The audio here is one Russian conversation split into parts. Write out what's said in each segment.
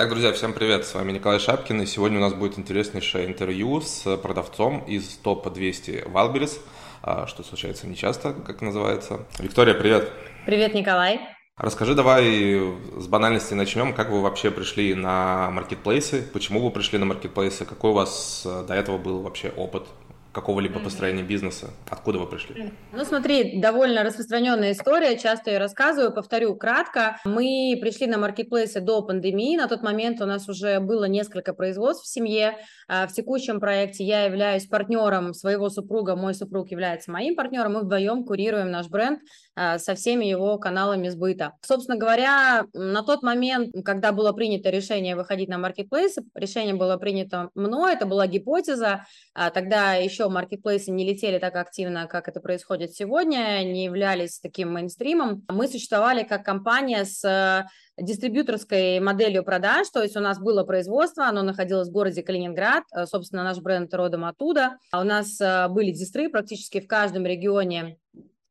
Так, друзья, всем привет, с вами Николай Шапкин, и сегодня у нас будет интереснейшее интервью с продавцом из топа 200 Wildberries, что случается нечасто, как называется. Виктория, привет. Привет, Николай. Расскажи давай с банальности начнем, как вы вообще пришли на маркетплейсы, почему вы пришли на маркетплейсы, какой у вас э, до этого был вообще опыт какого-либо построения бизнеса? Откуда вы пришли? Ну, смотри, довольно распространенная история, часто ее рассказываю, повторю кратко. Мы пришли на маркетплейсы до пандемии, на тот момент у нас уже было несколько производств в семье. А, в текущем проекте я являюсь партнером своего супруга, мой супруг является моим партнером, мы вдвоем курируем наш бренд со всеми его каналами сбыта. Собственно говоря, на тот момент, когда было принято решение выходить на маркетплейсы, решение было принято мной, это была гипотеза, а, тогда еще маркетплейсы не летели так активно, как это происходит сегодня, не являлись таким мейнстримом. Мы существовали как компания с э, дистрибьюторской моделью продаж, то есть у нас было производство, оно находилось в городе Калининград, э, собственно, наш бренд родом оттуда. А у нас э, были дистры практически в каждом регионе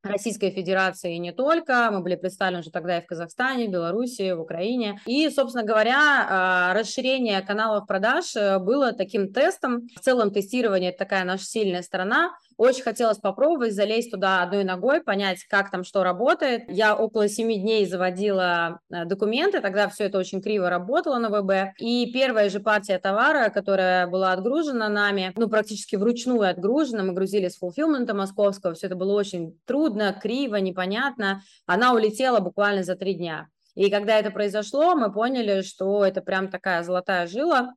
Российской Федерации и не только. Мы были представлены уже тогда и в Казахстане, в Беларуси, в Украине. И, собственно говоря, а, расширение каналов продаж э, было таким тестом. В целом тестирование – это такая наша сильная сторона – очень хотелось попробовать залезть туда одной ногой, понять, как там что работает. Я около семи дней заводила э, документы, тогда все это очень криво работало на ВБ. И первая же партия товара, которая была отгружена нами, ну, практически вручную отгружена, мы грузили с фулфилмента московского, все это было очень трудно, криво, непонятно. Она улетела буквально за три дня. И когда это произошло, мы поняли, что это прям такая золотая жила,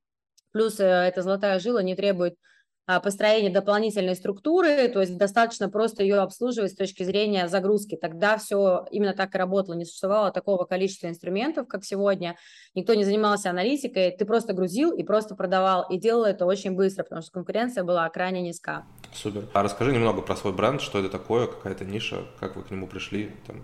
Плюс э, эта золотая жила не требует построение дополнительной структуры, то есть достаточно просто ее обслуживать с точки зрения загрузки. Тогда все именно так и работало, не существовало такого количества инструментов, как сегодня. Никто не занимался аналитикой, ты просто грузил и просто продавал, и делал это очень быстро, потому что конкуренция была крайне низка. Супер. А расскажи немного про свой бренд, что это такое, какая-то ниша, как вы к нему пришли, там,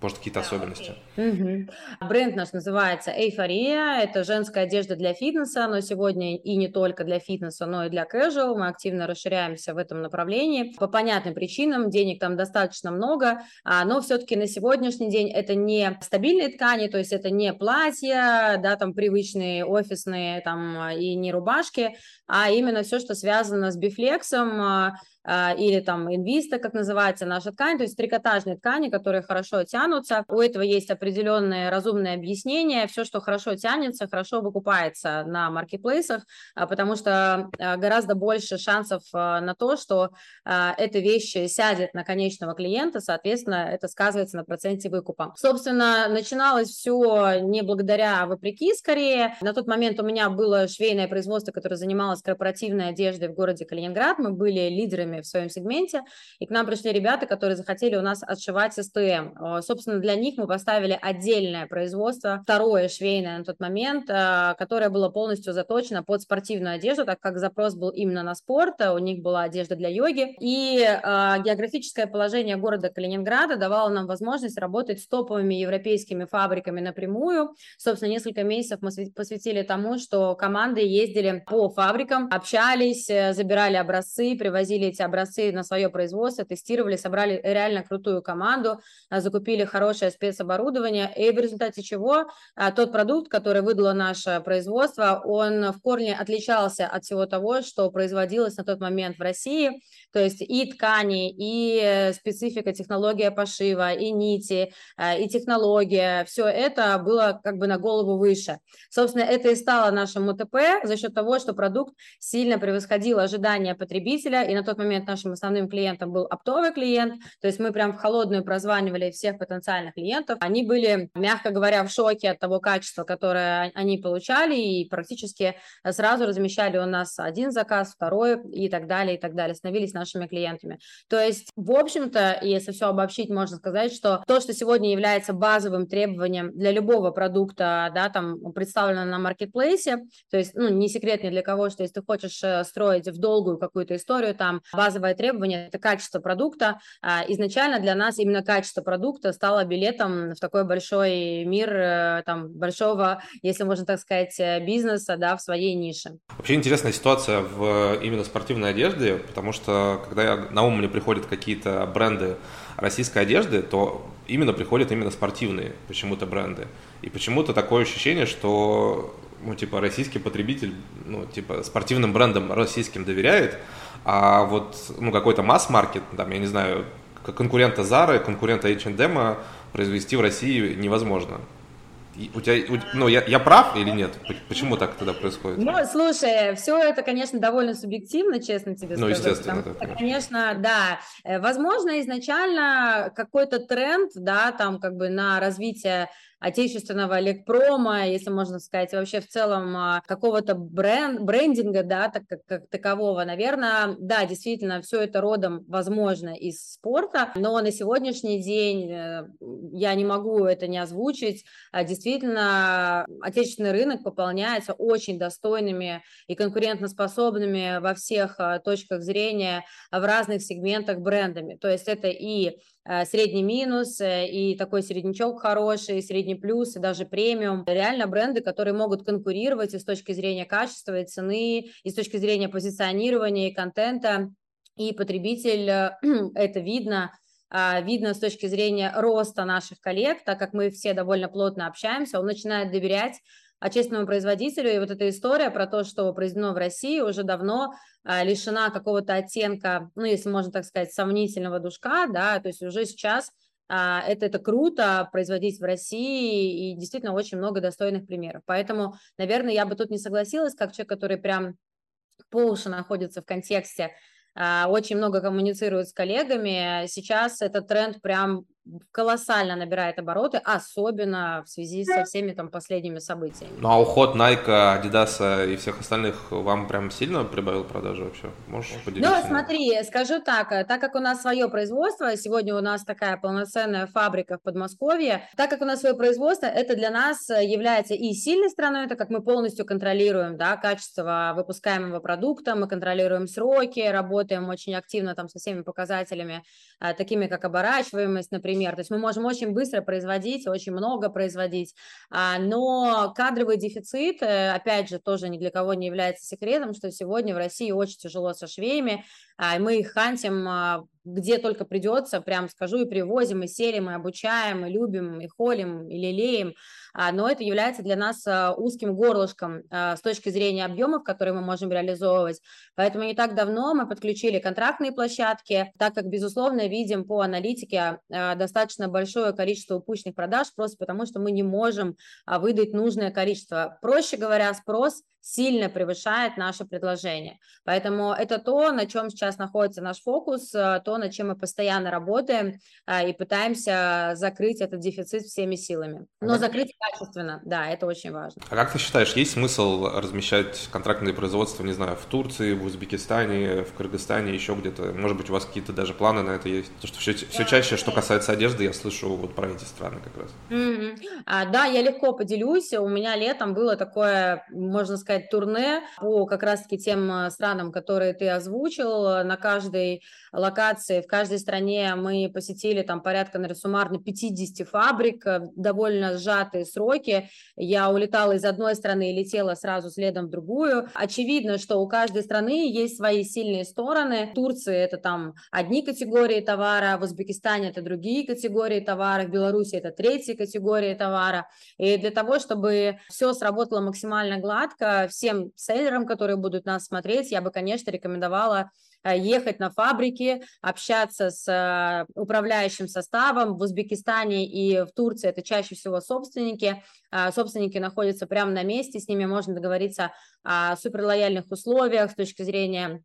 может, какие-то особенности? Угу. Бренд наш называется Эйфория. Это женская одежда для фитнеса, но сегодня и не только для фитнеса, но и для casual. Мы активно расширяемся в этом направлении. По понятным причинам, денег там достаточно много, а, но все-таки на сегодняшний день это не стабильные ткани, то есть это не платья, да, там привычные офисные там и не рубашки, а именно все, что связано с бифлексом, а, а, или там инвиста, как называется наша ткань, то есть трикотажные ткани, которые хорошо тянутся. У этого есть определенное разумное объяснение. Все, что хорошо тянется, хорошо выкупается на маркетплейсах, а, потому что а, гораздо больше шансов на то, что эта вещь сядет на конечного клиента, соответственно, это сказывается на проценте выкупа. Собственно, начиналось все не благодаря, а вопреки скорее. На тот момент у меня было швейное производство, которое занималось корпоративной одеждой в городе Калининград. Мы были лидерами в своем сегменте, и к нам пришли ребята, которые захотели у нас отшивать СТМ. Собственно, для них мы поставили отдельное производство, второе швейное на тот момент, э, которое было полностью заточено под спортивную одежду, так как запрос был именно на спорт, у них была одежда для йоги, и географическое положение города Калининграда давало нам возможность работать с топовыми европейскими фабриками напрямую. Собственно, несколько месяцев мы посвятили тому, что команды ездили по фабрикам, общались, э, забирали образцы, привозили эти образцы на свое производство, тестировали, собрали реально крутую команду, а, закупили хорошее спецоборудование, и в результате чего а, тот продукт, который выдало наше производство, он в корне отличался от всего того, что производилось на тот момент в России, то есть и ткани, и специфика, технология пошива, и нити, а, и технология, все это было как бы на голову выше. Собственно, это и стало нашим УТП за счет того, что продукт сильно превосходил ожидания потребителя, и на тот момент нашим основным клиентом был оптовый клиент, то есть мы прям в холодную прозванивали всех потенциальных клиентов. Они были, мягко говоря, в шоке от того качества, которое они получали, и практически сразу размещали у нас один заказ, второй и так далее, и так далее, становились нашими клиентами. То есть, в общем-то, если все обобщить, можно сказать, что то, что сегодня является базовым требованием для любого продукта, да, там, представлено на маркетплейсе, то есть, ну, не секрет ни для кого, что если ты хочешь э, строить в долгую какую-то историю, там, базовое требование – это качество продукта. А, изначально для нас именно качество продукта стало билетом в такой большой мир э, там, большого, если можно так сказать, э, бизнеса да, в своей нише. Вообще интересная ситуация в именно спортивной одежде, потому что когда я, на ум мне приходят какие-то бренды российской одежды, то именно приходят именно спортивные почему-то бренды. И почему-то такое ощущение, что ну, типа, российский потребитель, ну, типа, спортивным брендам российским доверяет, а вот, ну, какой-то масс-маркет, там, я не знаю, конкурента Zara, конкурента H&M произвести в России невозможно. У тебя, ну, я, я прав или нет? Почему так тогда происходит? Ну, слушай, все это, конечно, довольно субъективно, честно тебе ну, сказать. Ну, естественно, это, конечно. конечно, да. Э, возможно, изначально какой-то тренд, да, там, как бы на развитие отечественного элекпрома, если можно сказать, вообще в целом а, какого-то бренд, брендинга, да, так, как, как такового, наверное, да, действительно, все это родом, возможно, из спорта, но на сегодняшний день э, я не могу это не озвучить, а, действительно, отечественный рынок пополняется очень достойными и конкурентоспособными во всех а, точках зрения в разных сегментах брендами, то есть это и средний минус, э, и такой среднячок хороший, средний плюс, и даже премиум. Реально бренды, которые могут конкурировать и с точки зрения качества и цены, и с точки зрения позиционирования и контента, и потребитель, э, это видно, а, видно с точки зрения роста наших коллег, так как мы все довольно плотно общаемся, он начинает доверять отечественному производителю. И вот эта история про то, что произведено в России, уже давно а, лишена какого-то оттенка, ну, если можно так сказать, сомнительного душка, да, то есть уже сейчас а, это, это круто производить в России, и действительно очень много достойных примеров. Поэтому, наверное, я бы тут не согласилась, как человек, который прям по уши находится в контексте, а, очень много коммуницирует с коллегами. Сейчас этот тренд прям колоссально набирает обороты, особенно в связи со всеми там последними событиями. Ну а уход Nike, Adidas и всех остальных вам прям сильно прибавил продажи вообще? Можешь поделиться? Ну, смотри, скажу так, так как у нас свое производство, сегодня у нас такая полноценная фабрика в Подмосковье, так как у нас свое производство, это для нас является и сильной стороной, это как мы полностью контролируем, да, качество выпускаемого продукта, мы контролируем сроки, работаем очень активно там со всеми показателями, а, такими как оборачиваемость, например, например. То есть мы можем очень быстро производить, очень много производить, а, но кадровый дефицит, э, опять же, тоже ни для кого не является секретом, что сегодня в России очень тяжело со швеями, а, мы их хантим а, где только придется, прям скажу, и привозим, и селим, и обучаем, и любим, и холим, и лелеем, но это является для нас узким горлышком с точки зрения объемов, которые мы можем реализовывать. Поэтому не так давно мы подключили контрактные площадки, так как, безусловно, видим по аналитике достаточно большое количество упущенных продаж, просто потому что мы не можем выдать нужное количество. Проще говоря, спрос сильно превышает наше предложение. Поэтому это то, на чем сейчас находится наш фокус, э, то, над чем мы постоянно работаем э, и пытаемся закрыть этот дефицит всеми силами. Но а закрыть качественно, да, это очень важно. А как ты считаешь, есть смысл размещать контрактные производства, не знаю, в Турции, в Узбекистане, в Кыргызстане, еще где-то? Может быть, у вас какие-то даже планы на это есть? Потому что все, все чаще, что касается одежды, я слышу вот про эти страны как раз. Mm-hmm. А, да, я легко поделюсь. У меня летом было такое, можно сказать, сказать, турне по как раз-таки тем э, странам, которые ты озвучил. На каждой локации, в каждой стране мы посетили там порядка, наверное, суммарно 50 фабрик, э, довольно сжатые сроки. Я улетала из одной страны и летела сразу следом в другую. Очевидно, что у каждой страны есть свои сильные стороны. В Турции это там одни категории товара, в Узбекистане это другие категории товара, в Беларуси это третьи категории товара. И для того, чтобы все сработало максимально гладко, всем селлерам, которые будут нас смотреть, я бы, конечно, рекомендовала э, ехать на фабрики, общаться с э, управляющим составом. В Узбекистане и в Турции это чаще всего собственники. Э, собственники находятся прямо на месте, с ними можно договориться о суперлояльных условиях с точки зрения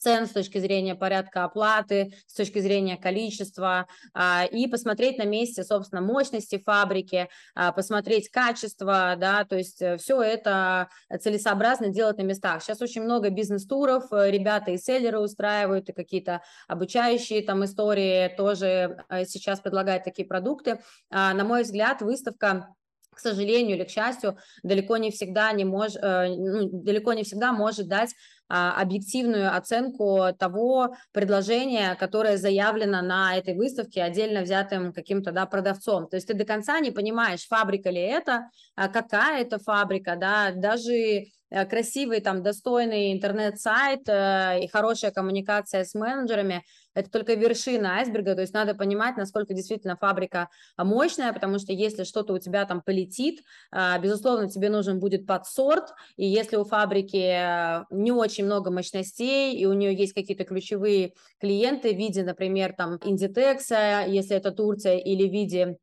цен, с точки зрения порядка оплаты, с точки зрения количества, а, и посмотреть на месте, собственно, мощности фабрики, а, посмотреть качество, да, то есть э, все это целесообразно делать на местах. Сейчас очень много бизнес-туров, э, ребята и селлеры устраивают, и какие-то обучающие там истории тоже э, сейчас предлагают такие продукты. А, на мой взгляд, выставка к сожалению или к счастью, далеко не всегда не мож, ну, далеко не всегда может дать объективную оценку того предложения, которое заявлено на этой выставке отдельно взятым каким-то да, продавцом. То есть ты до конца не понимаешь, фабрика ли это, а какая это фабрика, да, даже красивый, там, достойный интернет-сайт э, и хорошая коммуникация с менеджерами – это только вершина айсберга, то есть надо понимать, насколько действительно фабрика мощная, потому что если что-то у тебя там полетит, э, безусловно, тебе нужен будет подсорт, и если у фабрики не очень много мощностей, и у нее есть какие-то ключевые клиенты в виде, например, там, Inditex, если это Турция, или в виде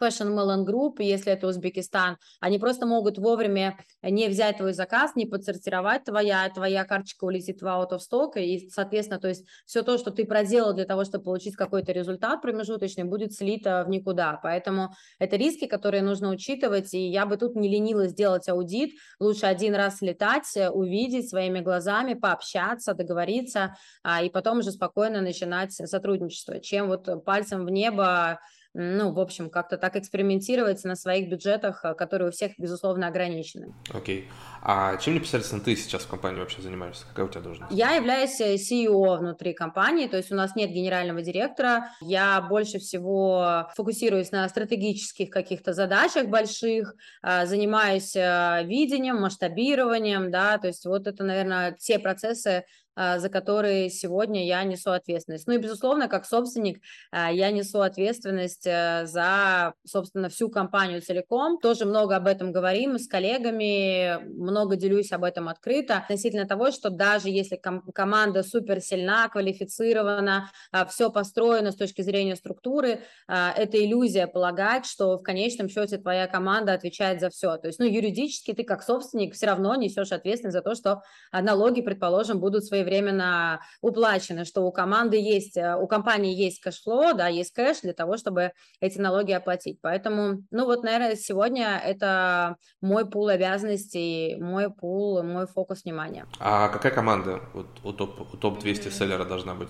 Fashion Melon Group, если это Узбекистан, они просто могут вовремя не взять твой заказ, не подсортировать твоя, твоя карточка улетит в out of stock, и, соответственно, то есть все то, что ты проделал для того, чтобы получить какой-то результат промежуточный, будет слито в никуда. Поэтому это риски, которые нужно учитывать, и я бы тут не ленилась сделать аудит, лучше один раз летать, увидеть своими глазами, пообщаться, договориться, а, и потом уже спокойно начинать сотрудничество, чем вот пальцем в небо ну, в общем, как-то так экспериментировать на своих бюджетах, э, которые у всех, безусловно, ограничены. Окей. Okay. А чем непосредственно ты сейчас в компании вообще занимаешься? Какая у тебя должность? Я являюсь э, CEO внутри компании, то есть у нас нет генерального директора. Я больше всего фокусируюсь на стратегических каких-то задачах больших, э, занимаюсь видением, масштабированием, да, то есть вот это, наверное, те процессы, за которые сегодня я несу ответственность. Ну и, безусловно, как собственник, а, я несу ответственность э, за, собственно, всю компанию целиком. Тоже много об этом говорим с коллегами, много делюсь об этом открыто. Относительно того, что даже если ком- команда супер сильна, квалифицирована, а, все построено с точки зрения структуры, это иллюзия полагать, что в конечном счете твоя команда отвечает за все. То есть, ну, юридически ты как собственник все равно несешь ответственность за то, что налоги, предположим, будут свои своевременно уплачены, что у команды есть, э, у компании есть cash flow, да, есть кэш для того, чтобы эти налоги оплатить. Поэтому, ну вот, наверное, сегодня это мой пул обязанностей, мой пул, мой фокус внимания. А какая команда вот, у топ-200 у топ 200 селлера должна быть?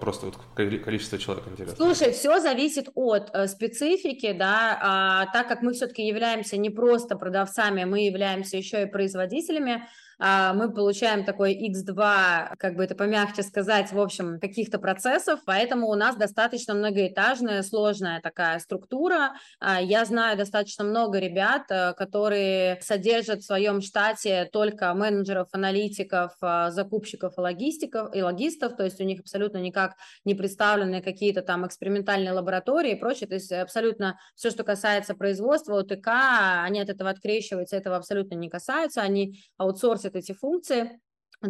Просто вот количество человек интересно. Слушай, все зависит от э, специфики, да, а, так как мы все-таки являемся не просто продавцами, мы являемся еще и производителями, мы получаем такой X2, как бы это помягче сказать, в общем, каких-то процессов, поэтому у нас достаточно многоэтажная, сложная такая структура. А, я знаю достаточно много ребят, э, которые содержат в своем штате только менеджеров, аналитиков, а, закупщиков и логистиков, и логистов, то есть у них абсолютно никак не представлены какие-то там экспериментальные лаборатории и прочее, то есть абсолютно все, что касается производства, ОТК, они от этого открещиваются, этого абсолютно не касаются, они аутсорсят используют эти функции.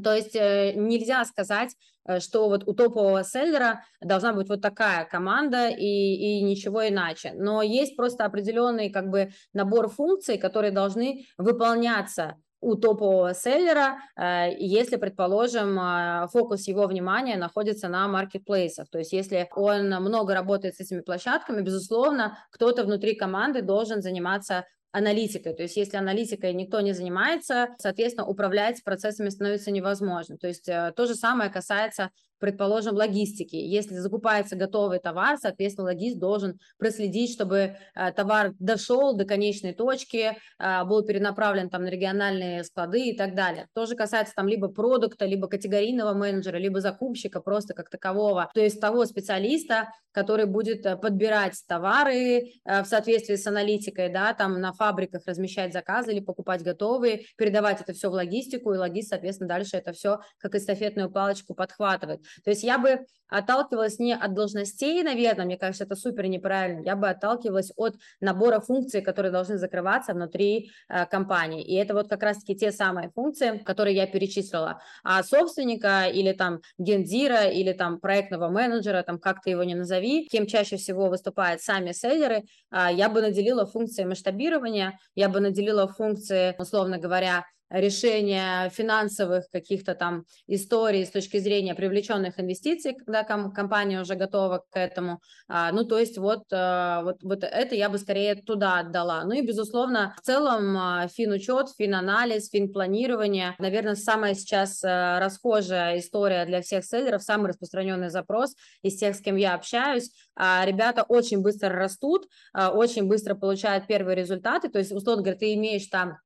То есть э, нельзя сказать, э, что вот у топового селлера должна быть вот такая команда и, и ничего иначе. Но есть просто определенный как бы набор функций, которые должны выполняться у топового селлера, э, если, предположим, фокус его внимания находится на маркетплейсах. То есть если он много работает с этими площадками, безусловно, кто-то внутри команды должен заниматься аналитикой. То есть если аналитикой никто не занимается, соответственно, управлять процессами становится невозможно. То есть э, то же самое касается предположим, логистики. Если закупается готовый товар, соответственно, логист должен проследить, чтобы э, товар дошел до конечной точки, э, был перенаправлен там на региональные склады и так далее. Тоже касается там либо продукта, либо категорийного менеджера, либо закупщика просто как такового, то есть того специалиста, который будет э, подбирать товары в соответствии с аналитикой, да, там на фабриках размещать заказы или покупать готовые, передавать это все в логистику, и логист, соответственно, дальше это все как эстафетную палочку подхватывает. То есть я бы отталкивалась не от должностей, наверное, мне кажется, это супер неправильно, я бы отталкивалась от набора функций, которые должны закрываться внутри э, компании. И это вот как раз-таки те самые функции, которые я перечислила. А собственника или там гендира или там проектного менеджера, там как ты его не назови, кем чаще всего выступают сами селлеры, э, я бы наделила функции масштабирования, я бы наделила функции, условно говоря, решения финансовых каких-то там историй с точки зрения привлеченных инвестиций, когда ком- компания уже готова к этому. А, ну, то есть вот, а, вот, вот это я бы скорее туда отдала. Ну и, безусловно, в целом а, финучет, финанализ, финпланирование, наверное, самая сейчас а, расхожая история для всех селлеров, самый распространенный запрос из тех, с кем я общаюсь. Ребята очень быстро растут, очень быстро получают первые результаты, то есть, условно говоря, ты имеешь там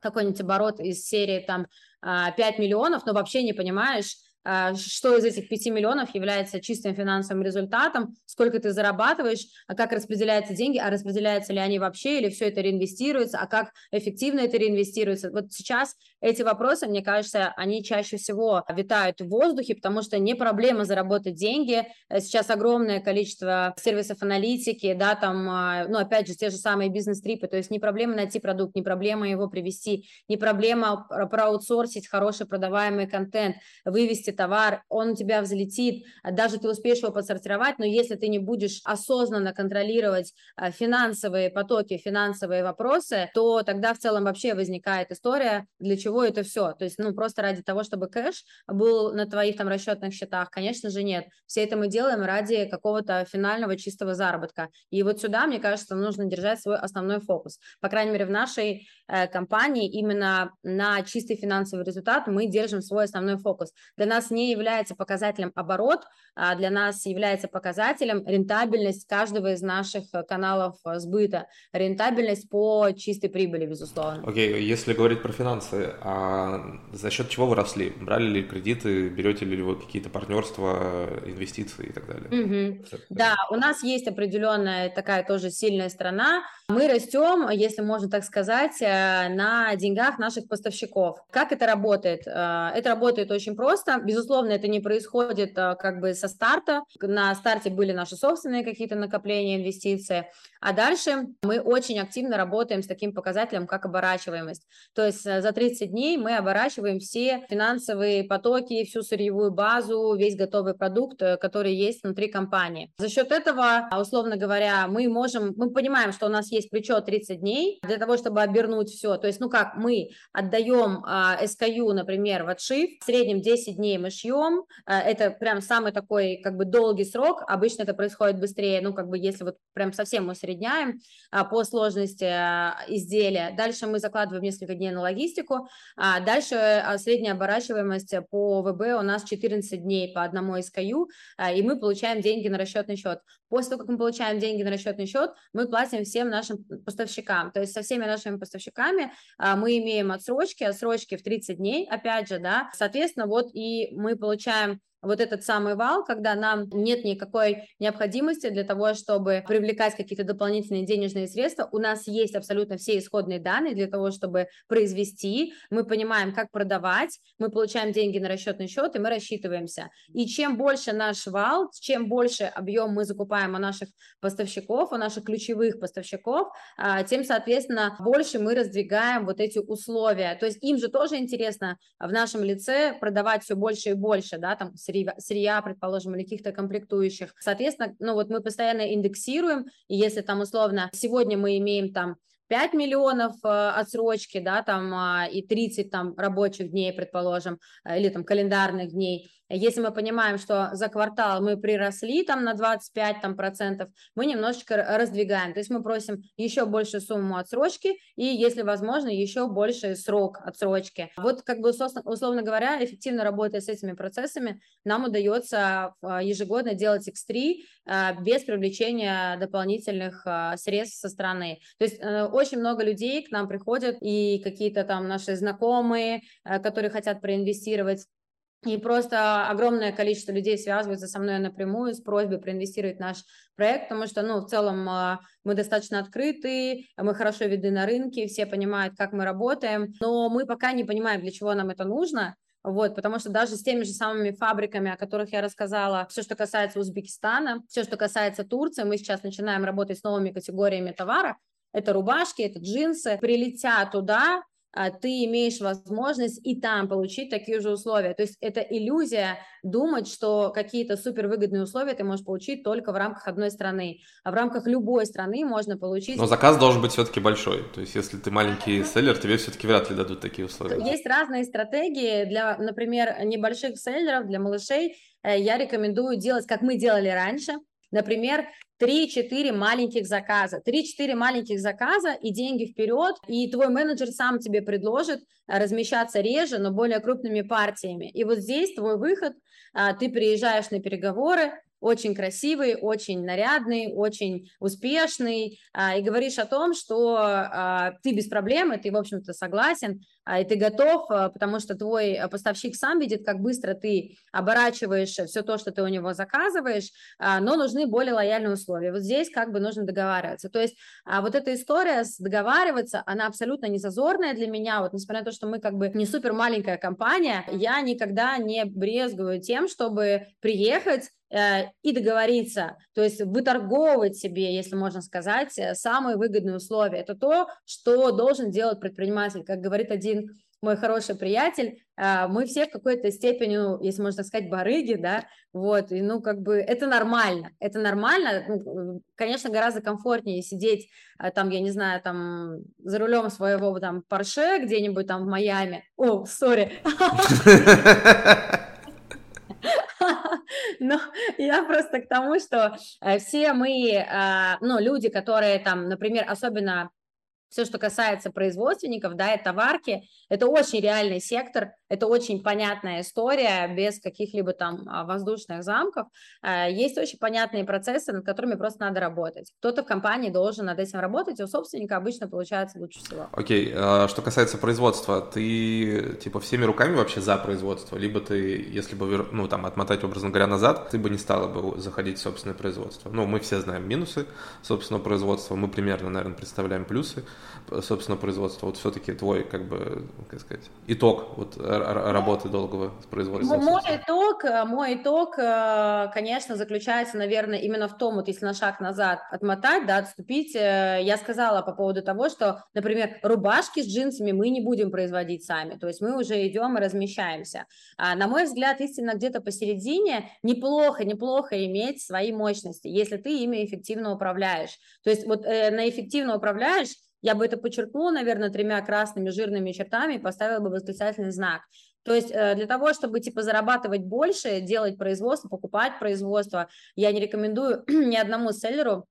какой-нибудь оборот из серии там 5 а, миллионов, но вообще не понимаешь, что из этих 5 миллионов является чистым финансовым результатом, сколько ты зарабатываешь, а как распределяются деньги, а распределяются ли они вообще, или все это реинвестируется, а как эффективно это реинвестируется. Вот сейчас эти вопросы, мне кажется, они чаще всего витают в воздухе, потому что не проблема заработать деньги. Сейчас огромное количество сервисов аналитики, да, там, а, ну, опять же, те же самые бизнес-трипы, то есть не проблема найти продукт, не проблема его привести, не проблема проаутсорсить хороший продаваемый контент, вывести товар, он у тебя взлетит, даже ты успеешь его подсортировать, но если ты не будешь осознанно контролировать а, финансовые потоки, финансовые вопросы, то тогда в целом вообще возникает история, для чего это все. То есть, ну, просто ради того, чтобы кэш был на твоих там расчетных счетах, конечно же, нет. Все это мы делаем ради какого-то финального чистого заработка. И вот сюда, мне кажется, нужно держать свой основной фокус. По крайней мере, в нашей компании именно на чистый финансовый результат мы держим свой основной фокус. Для нас не является показателем оборот, а для нас является показателем рентабельность каждого из наших э, каналов э, сбыта, рентабельность по чистой прибыли, безусловно. Окей, okay. если говорить про финансы, а за счет чего вы росли? Брали ли кредиты, берете ли вы какие-то партнерства, инвестиции и так далее? Mm-hmm. Да, у нас есть определенная такая тоже сильная страна. Мы растем, если можно так сказать, э, на деньгах наших поставщиков. Как это работает? Это работает очень просто. Безусловно, это не происходит как бы со старта. На старте были наши собственные какие-то накопления, инвестиции. А дальше мы очень активно работаем с таким показателем, как оборачиваемость. То есть э, за 30 дней мы оборачиваем все финансовые потоки, всю сырьевую базу, весь готовый продукт, э, который есть внутри компании. За счет этого, условно говоря, мы можем, мы понимаем, что у нас есть плечо 30 дней для того, чтобы обернуть все. То есть, ну как, мы отдаем а, SKU, например, в отшив, в среднем 10 дней мы шьем, а, это прям самый такой как бы долгий срок, обычно это происходит быстрее, ну как бы если вот прям совсем мы усредняем а, по сложности а, изделия. Дальше мы закладываем несколько дней на логистику. А дальше средняя оборачиваемость по ВБ у нас 14 дней по одному SKU, а, и мы получаем деньги на расчетный счет. После того, как мы получаем деньги на расчетный счет, мы платим всем нашим поставщикам. То есть со всеми нашими поставщиками мы имеем отсрочки, отсрочки в 30 дней, опять же, да. Соответственно, вот и мы получаем вот этот самый вал, когда нам нет никакой необходимости для того, чтобы привлекать какие-то дополнительные денежные средства, у нас есть абсолютно все исходные данные для того, чтобы произвести, мы понимаем, как продавать, мы получаем деньги на расчетный счет, и мы рассчитываемся. И чем больше наш вал, чем больше объем мы закупаем у наших поставщиков, у наших ключевых поставщиков, а, тем, соответственно, больше мы раздвигаем вот эти условия. То есть им же тоже интересно в нашем лице продавать все больше и больше, да, там сырья, предположим, или каких-то комплектующих. Соответственно, ну вот мы постоянно индексируем, и если там условно сегодня мы имеем там 5 миллионов э, отсрочки, да, там, а, и 30 там рабочих дней, предположим, э, или там календарных дней, если мы понимаем, что за квартал мы приросли там на 25 там, процентов, мы немножечко раздвигаем. То есть мы просим еще большую сумму отсрочки и, если возможно, еще больший срок отсрочки. Вот как бы, условно говоря, эффективно работая с этими процессами, нам удается а, ежегодно делать X3 а, без привлечения дополнительных средств со стороны. То есть э, очень много людей к нам приходят и какие-то там наши знакомые, э, которые хотят проинвестировать. И просто огромное количество людей связываются со мной напрямую с просьбой проинвестировать в наш проект, потому что, ну, в целом а, мы достаточно открыты, мы хорошо видны на рынке, все понимают, как мы работаем, но мы пока не понимаем, для чего нам это нужно, вот, потому что даже с теми же самыми фабриками, о которых я рассказала, все, что касается Узбекистана, все, что касается Турции, мы сейчас начинаем работать с новыми категориями товара, это рубашки, это джинсы, прилетя туда, а, ты имеешь возможность и там получить такие же условия. То есть это иллюзия думать, что какие-то супервыгодные условия ты можешь получить только в рамках одной страны. А в рамках любой страны можно получить... Но заказ должен быть все-таки большой. То есть если ты маленький селлер, тебе все-таки вряд ли дадут такие условия. Есть разные стратегии для, например, небольших селлеров, для малышей. Э, я рекомендую делать, как мы делали раньше. Например, 3-4 маленьких заказа. 3-4 маленьких заказа и деньги вперед, и твой менеджер сам тебе предложит э, размещаться реже, но более крупными партиями. И вот здесь твой выход, а, ты приезжаешь на переговоры, очень красивый, очень нарядный, очень успешный, а, и говоришь о том, что а, ты без проблем, и ты, в общем-то, согласен, а, и ты готов, потому что твой поставщик сам видит, как быстро ты оборачиваешь все то, что ты у него заказываешь, но нужны более лояльные условия. Вот здесь как бы нужно договариваться. То есть вот эта история с договариваться, она абсолютно не зазорная для меня, вот несмотря на то, что мы как бы не супер маленькая компания, я никогда не брезгую тем, чтобы приехать и договориться, то есть выторговывать себе, если можно сказать, э, самые выгодные условия. Это то, что должен делать предприниматель. Как говорит один мой хороший приятель, э, мы все в какой-то степени, ну, если можно сказать, барыги, да, вот, и, ну, как бы, это нормально, это нормально, ну, конечно, гораздо комфортнее сидеть, там, я не знаю, там, за рулем своего, там, Порше где-нибудь там в Майами, о, сори, Но я просто к тому, что э, все мы, а, ну, люди, которые там, например, особенно все, что касается производственников, да, и товарки, это очень реальный сектор, это очень понятная история, без каких-либо там а, воздушных замков. А, есть очень понятные процессы, над которыми просто надо работать. Кто-то в компании должен над этим работать, и у собственника обычно получается лучше всего. Окей, okay. что касается производства, ты типа всеми руками вообще за производство, либо ты, если бы, ну, там, отмотать, образно говоря, назад, ты бы не стала бы заходить в собственное производство. Ну, мы все знаем минусы собственного производства, мы примерно, наверное, представляем плюсы собственно, производства? Вот все-таки твой, как бы, как сказать, итог вот работы долгого производства. Мой итог, э, мой итог, э, конечно, заключается, наверное, именно в том, вот если на шаг назад отмотать, да, отступить, э, я сказала по поводу того, что, например, рубашки с джинсами мы не будем производить сами, то есть мы уже идем и размещаемся. А, на мой взгляд, истинно где-то посередине неплохо, неплохо иметь свои мощности, если ты ими эффективно управляешь. То есть вот на эффективно управляешь, я бы это подчеркнула, наверное, тремя красными жирными чертами и поставила бы восклицательный знак. То есть э, для того, чтобы типа зарабатывать больше, делать производство, покупать производство, я не рекомендую ни одному селлеру,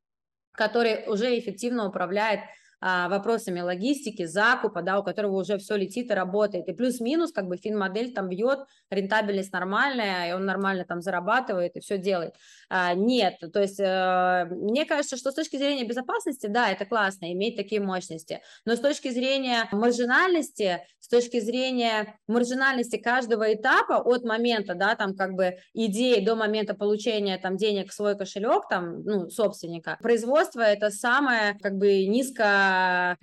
который уже эффективно управляет вопросами логистики, закупа, да, у которого уже все летит и работает. И плюс-минус, как бы финмодель там бьет, рентабельность нормальная, и он нормально там зарабатывает и все делает. А, нет, то есть э, мне кажется, что с точки зрения безопасности, да, это классно, иметь такие мощности, но с точки зрения маржинальности, с точки зрения маржинальности каждого этапа от момента, да, там как бы идеи до момента получения там денег в свой кошелек, там, ну, собственника, производство это самое как бы низко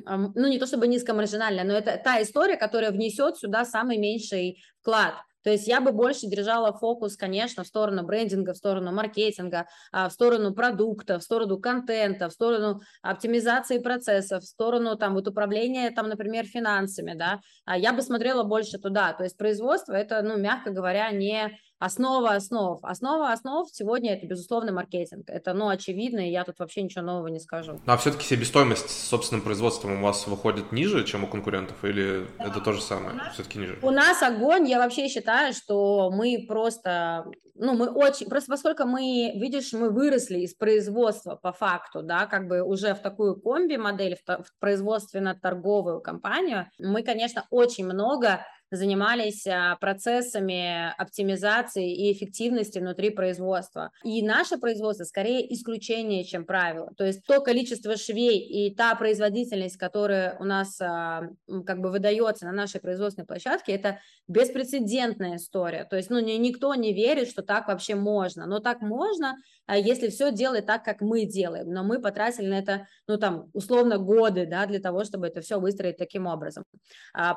ну не то чтобы низкомаржинальная, но это та история, которая внесет сюда самый меньший вклад. То есть я бы больше держала фокус, конечно, в сторону брендинга, в сторону маркетинга, а, в сторону продукта, в сторону контента, в сторону оптимизации процессов, в сторону там вот управления, там, например, финансами, да. А я бы смотрела больше туда. То есть производство это, ну, мягко говоря, не Основа основ. Основа основ сегодня это, безусловно, маркетинг. Это, ну, очевидно, и я тут вообще ничего нового не скажу. А все-таки себестоимость с собственным производством у вас выходит ниже, чем у конкурентов, или да. это то же самое, все-таки ниже? У нас огонь, я вообще считаю, что мы просто, ну, мы очень, просто поскольку мы, видишь, мы выросли из производства по факту, да, как бы уже в такую комби-модель, в, в производственно-торговую компанию, мы, конечно, очень много занимались а, процессами оптимизации и эффективности внутри производства. И наше производство скорее исключение, чем правило. То есть то количество швей и та производительность, которая у нас а, как бы выдается на нашей производственной площадке, это беспрецедентная история. То есть ну, никто не верит, что так вообще можно. Но так можно, если все делать так, как мы делаем. Но мы потратили на это, ну там, условно, годы, да, для того, чтобы это все выстроить таким образом.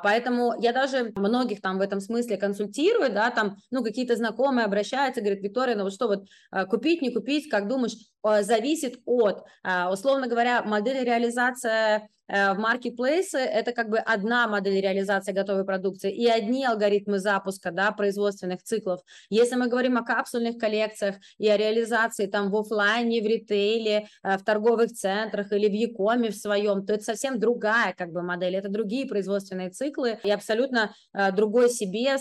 Поэтому я даже многих там в этом смысле консультирует, да, там, ну, какие-то знакомые обращаются, говорят, Виктория, ну вот что вот а, купить, не купить, как думаешь, а, зависит от, а, условно говоря, модели реализации в маркетплейсы это как бы одна модель реализации готовой продукции и одни алгоритмы запуска да, производственных циклов. Если мы говорим о капсульных коллекциях и о реализации там в офлайне, в ритейле, э, в торговых центрах или в Якоме в своем, то это совсем другая как бы модель, это другие производственные циклы и абсолютно э, другой себе,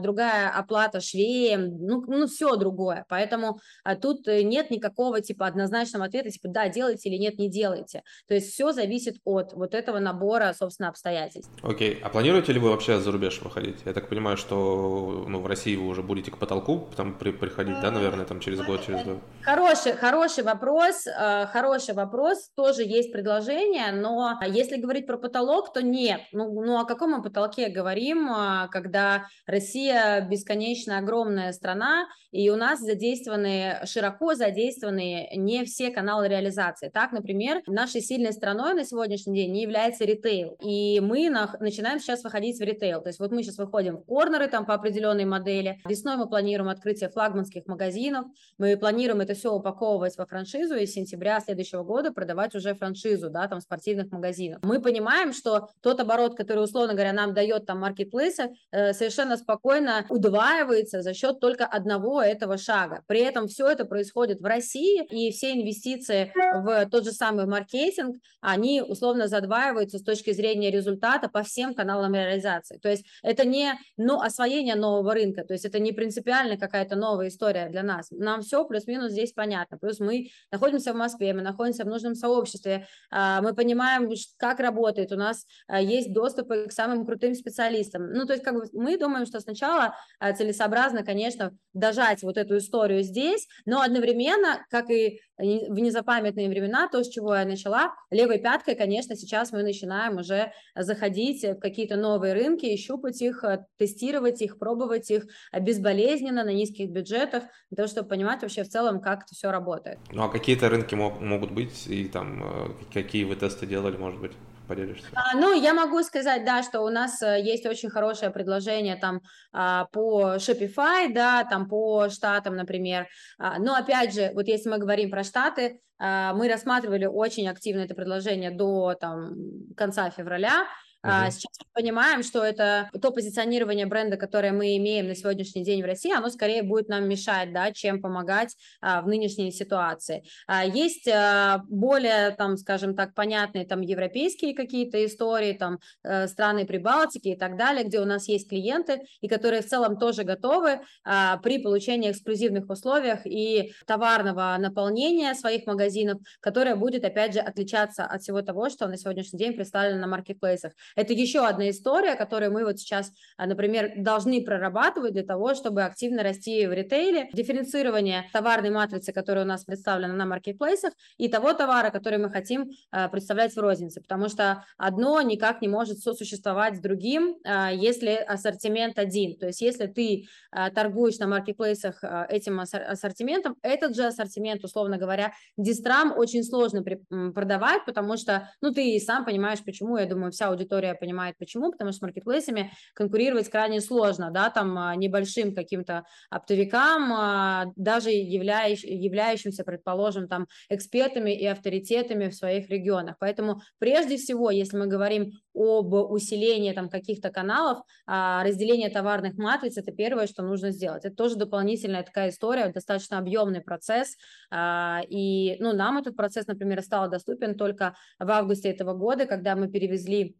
другая оплата швеем, ну, ну все другое. Поэтому тут нет никакого типа однозначного ответа, типа да, делайте или нет, не делайте. То есть все зависит от от вот этого набора, собственно, обстоятельств. Окей, okay. а планируете ли вы вообще за рубеж выходить? Я так понимаю, что ну, в России вы уже будете к потолку там при, приходить, да, наверное, там через год, через два? Хороший, хороший вопрос, э, хороший вопрос, тоже есть предложение, но если говорить про потолок, то нет. Ну, ну о каком мы потолке говорим, э, когда Россия бесконечно огромная страна, и у нас задействованы, широко задействованы не все каналы реализации. Так, например, нашей сильной страной на сегодняшний день не является ритейл, и мы на, начинаем сейчас выходить в ритейл. То есть вот мы сейчас выходим в корнеры там по определенной модели. Весной мы планируем открытие флагманских магазинов, мы планируем это все упаковывать во франшизу и с сентября следующего года продавать уже франшизу, да, там спортивных магазинов. Мы понимаем, что тот оборот, который, условно говоря, нам дает там маркетплейсы, э, совершенно спокойно удваивается за счет только одного этого шага. При этом все это происходит в России, и все инвестиции в тот же самый маркетинг, они условно задваиваются с точки зрения результата по всем каналам реализации. То есть это не ну, освоение нового рынка, то есть это не принципиально какая-то новая история для нас. Нам все плюс-минус здесь понятно. Плюс мы находимся в Москве, мы находимся в нужном сообществе, а, мы понимаем, как работает, у нас а, есть доступ к самым крутым специалистам. Ну, то есть как бы мы думаем, что сначала а, целесообразно, конечно, дожать вот эту историю здесь, но одновременно, как и в незапамятные времена, то, с чего я начала, левой пяткой, конечно, сейчас мы начинаем уже заходить в какие-то новые рынки щупать их, э, тестировать их, пробовать их безболезненно на низких бюджетах, для того, чтобы понимать вообще в целом, как это все работает. Ну, а какие-то рынки мог, могут быть, и там э, какие вы тесты делали, может быть? Поделишься? А, ну, я могу сказать, да, что у нас э, есть очень хорошее предложение там а, по Shopify, да, там по штатам, например. А, но опять же, вот если мы говорим про штаты, а, мы рассматривали очень активно это предложение до там конца февраля. Uh-huh. Сейчас мы понимаем, что это то позиционирование бренда, которое мы имеем на сегодняшний день в России, оно скорее будет нам мешать, да, чем помогать а, в нынешней ситуации. А, есть а, более, там, скажем так, понятные там европейские какие-то истории, там а, страны Прибалтики и так далее, где у нас есть клиенты и которые в целом тоже готовы а, при получении эксклюзивных условиях и товарного наполнения своих магазинов, которое будет, опять же, отличаться от всего того, что на сегодняшний день представлено на маркетплейсах. Это еще одна история, которую мы вот сейчас, а, например, должны прорабатывать для того, чтобы активно расти в ритейле. Дифференцирование товарной матрицы, которая у нас представлена на маркетплейсах, и того товара, который мы хотим а, представлять в рознице, потому что одно никак не может сосуществовать с другим, а, если ассортимент один. То есть если ты торгуешь на маркетплейсах этим ассортиментом, этот же ассортимент, условно говоря, дистрам очень сложно продавать, потому что, ну, ты и сам понимаешь, почему, я думаю, вся аудитория аудитория понимает почему, потому что с маркетплейсами конкурировать крайне сложно, да, там а, небольшим каким-то оптовикам, а, даже являющ, являющимся, предположим, там экспертами и авторитетами в своих регионах. Поэтому прежде всего, если мы говорим об усилении там каких-то каналов, а, разделение товарных матриц – это первое, что нужно сделать. Это тоже дополнительная такая история, достаточно объемный процесс, и ну, нам этот процесс, например, стал доступен только в августе этого года, когда мы перевезли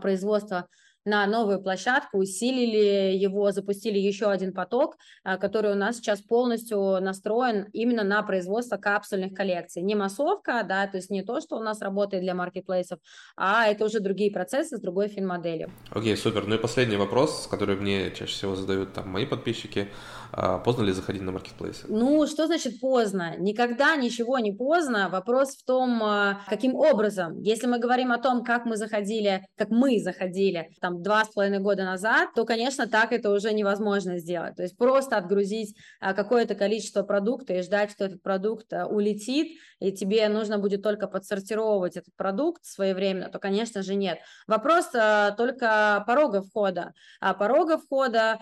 производства на новую площадку, усилили его, запустили еще один поток, а, который у нас сейчас полностью настроен именно на производство капсульных коллекций. Не массовка, да, то есть не то, что у нас работает для маркетплейсов, а это уже другие процессы с другой фин-моделью. Окей, okay, супер. Ну и последний вопрос, который мне чаще всего задают там мои подписчики. А, поздно ли заходить на маркетплейсы? Ну, что значит поздно? Никогда ничего не поздно. Вопрос в том, а, каким образом. Если мы говорим о том, как мы заходили, как мы заходили, там, там два с половиной года назад, то, конечно, так это уже невозможно сделать. То есть просто отгрузить а, какое-то количество продукта и ждать, что этот продукт а, улетит, и тебе нужно будет только подсортировать этот продукт своевременно, то, конечно же, нет. Вопрос а, только порога входа. Порога входа,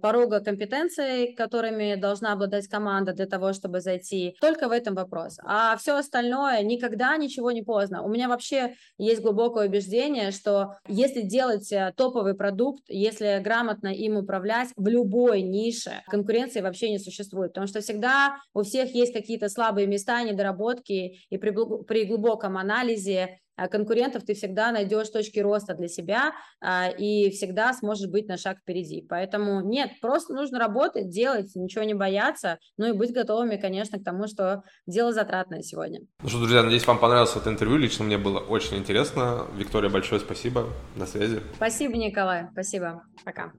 порога компетенций, которыми должна обладать команда для того, чтобы зайти, только в этом вопрос. А все остальное никогда ничего не поздно. У меня вообще есть глубокое убеждение, что если делать топовый продукт, если грамотно им управлять в любой нише, конкуренции вообще не существует, потому что всегда у всех есть какие-то слабые места, недоработки, и при, при глубоком анализе конкурентов ты всегда найдешь точки роста для себя а, и всегда сможешь быть на шаг впереди. Поэтому нет, просто нужно работать, делать, ничего не бояться, ну и быть готовыми, конечно, к тому, что дело затратное сегодня. Ну что, друзья, надеюсь, вам понравилось это интервью. Лично мне было очень интересно. Виктория, большое спасибо. До связи. Спасибо, Николай. Спасибо. Пока.